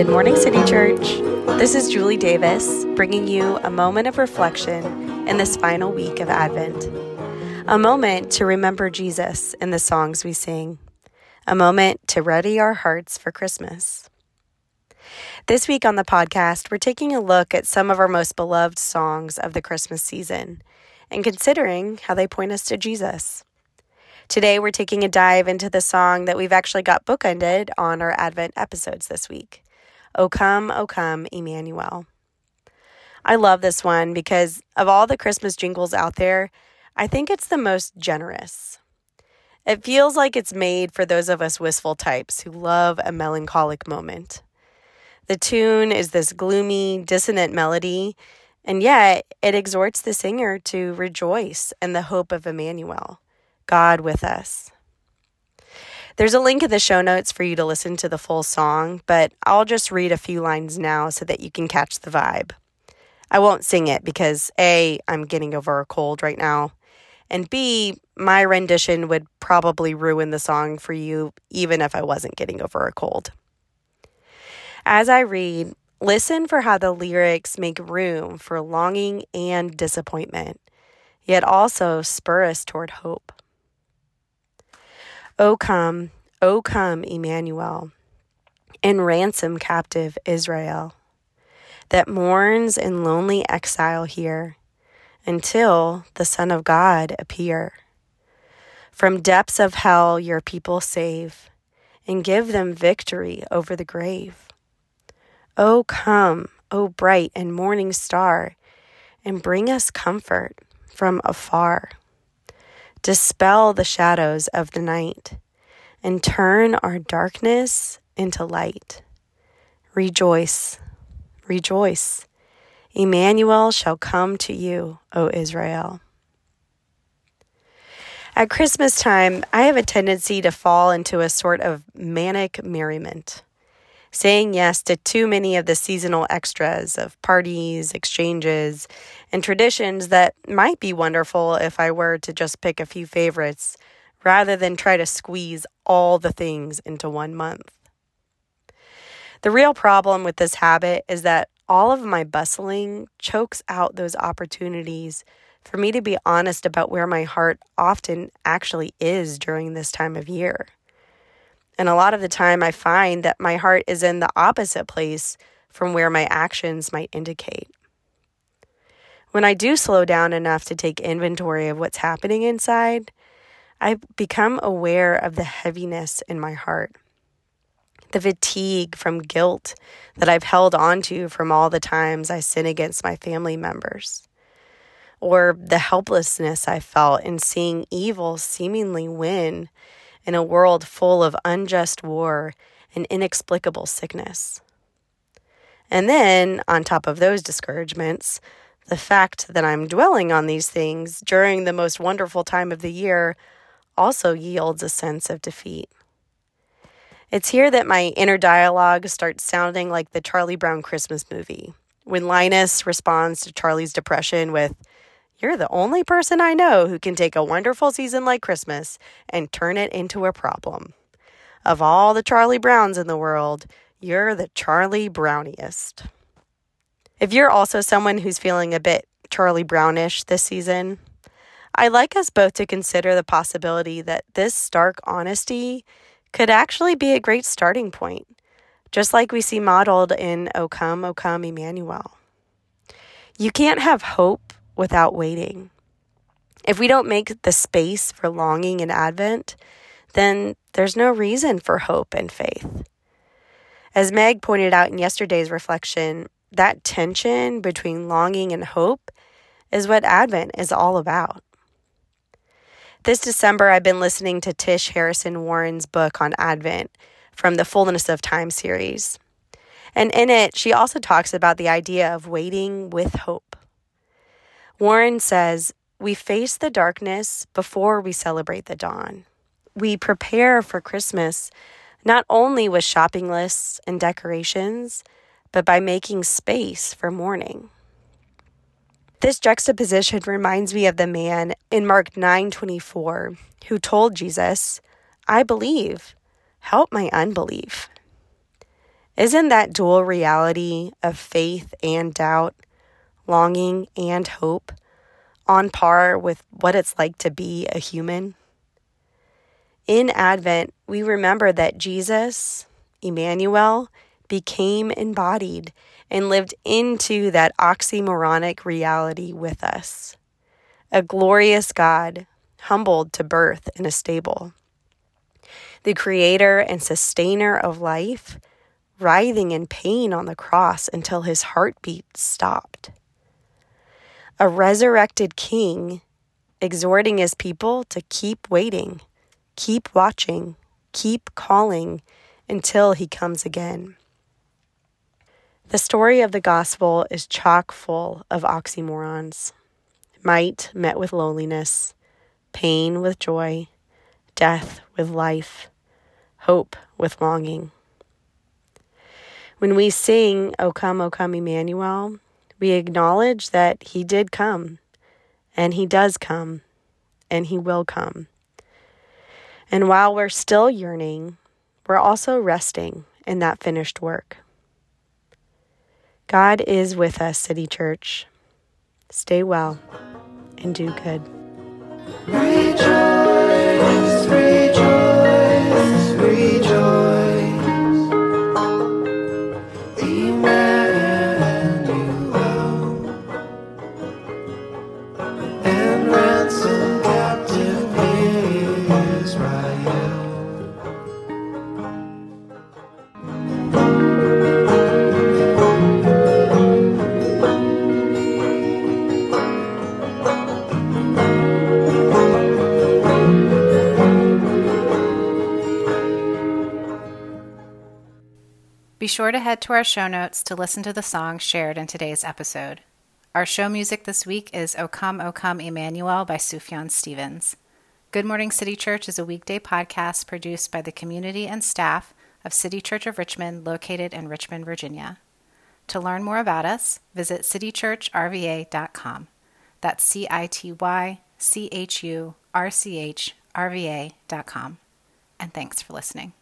Good morning, City Church. This is Julie Davis bringing you a moment of reflection in this final week of Advent. A moment to remember Jesus in the songs we sing. A moment to ready our hearts for Christmas. This week on the podcast, we're taking a look at some of our most beloved songs of the Christmas season and considering how they point us to Jesus. Today, we're taking a dive into the song that we've actually got bookended on our Advent episodes this week O Come, O Come, Emmanuel. I love this one because of all the Christmas jingles out there, I think it's the most generous. It feels like it's made for those of us wistful types who love a melancholic moment. The tune is this gloomy, dissonant melody, and yet it exhorts the singer to rejoice in the hope of Emmanuel. God with us. There's a link in the show notes for you to listen to the full song, but I'll just read a few lines now so that you can catch the vibe. I won't sing it because A, I'm getting over a cold right now, and B, my rendition would probably ruin the song for you even if I wasn't getting over a cold. As I read, listen for how the lyrics make room for longing and disappointment, yet also spur us toward hope. O come, O come, Emmanuel, and ransom captive Israel that mourns in lonely exile here until the Son of God appear. From depths of hell your people save and give them victory over the grave. O come, O bright and morning star, and bring us comfort from afar. Dispel the shadows of the night and turn our darkness into light. Rejoice, rejoice. Emmanuel shall come to you, O Israel. At Christmas time, I have a tendency to fall into a sort of manic merriment saying yes to too many of the seasonal extras of parties, exchanges, and traditions that might be wonderful if I were to just pick a few favorites rather than try to squeeze all the things into one month. The real problem with this habit is that all of my bustling chokes out those opportunities for me to be honest about where my heart often actually is during this time of year. And a lot of the time, I find that my heart is in the opposite place from where my actions might indicate. When I do slow down enough to take inventory of what's happening inside, I become aware of the heaviness in my heart, the fatigue from guilt that I've held onto from all the times I sin against my family members, or the helplessness I felt in seeing evil seemingly win in a world full of unjust war and inexplicable sickness. And then, on top of those discouragements, the fact that I'm dwelling on these things during the most wonderful time of the year also yields a sense of defeat. It's here that my inner dialogue starts sounding like the Charlie Brown Christmas movie, when Linus responds to Charlie's depression with, you're the only person I know who can take a wonderful season like Christmas and turn it into a problem. Of all the Charlie Browns in the world, you're the Charlie Browniest. If you're also someone who's feeling a bit Charlie Brownish this season, I'd like us both to consider the possibility that this stark honesty could actually be a great starting point, just like we see modeled in O Come, O Come, Emmanuel. You can't have hope without waiting. If we don't make the space for longing in Advent, then there's no reason for hope and faith. As Meg pointed out in yesterday's reflection, that tension between longing and hope is what Advent is all about. This December, I've been listening to Tish Harrison Warren's book on Advent from the Fullness of Time series. And in it, she also talks about the idea of waiting with hope. Warren says, We face the darkness before we celebrate the dawn. We prepare for Christmas not only with shopping lists and decorations, but by making space for mourning. This juxtaposition reminds me of the man in Mark 9:24 who told Jesus, "I believe, help my unbelief." Isn't that dual reality of faith and doubt, longing and hope, on par with what it's like to be a human? In Advent, we remember that Jesus, Emmanuel, became embodied and lived into that oxymoronic reality with us. A glorious God, humbled to birth in a stable. The creator and sustainer of life, writhing in pain on the cross until his heartbeat stopped. A resurrected king, exhorting his people to keep waiting, keep watching, keep calling until he comes again. The story of the gospel is chock full of oxymorons might met with loneliness, pain with joy, death with life, hope with longing. When we sing, O come, O come, Emmanuel, we acknowledge that He did come, and He does come, and He will come. And while we're still yearning, we're also resting in that finished work. God is with us, City Church. Stay well and do good. Rejoice, Be sure to head to our show notes to listen to the song shared in today's episode. Our show music this week is O Come, O Come, Emmanuel by Sufjan Stevens. Good Morning City Church is a weekday podcast produced by the community and staff of City Church of Richmond, located in Richmond, Virginia. To learn more about us, visit citychurchrva.com. That's C I T Y C H U R C H R V A.com. And thanks for listening.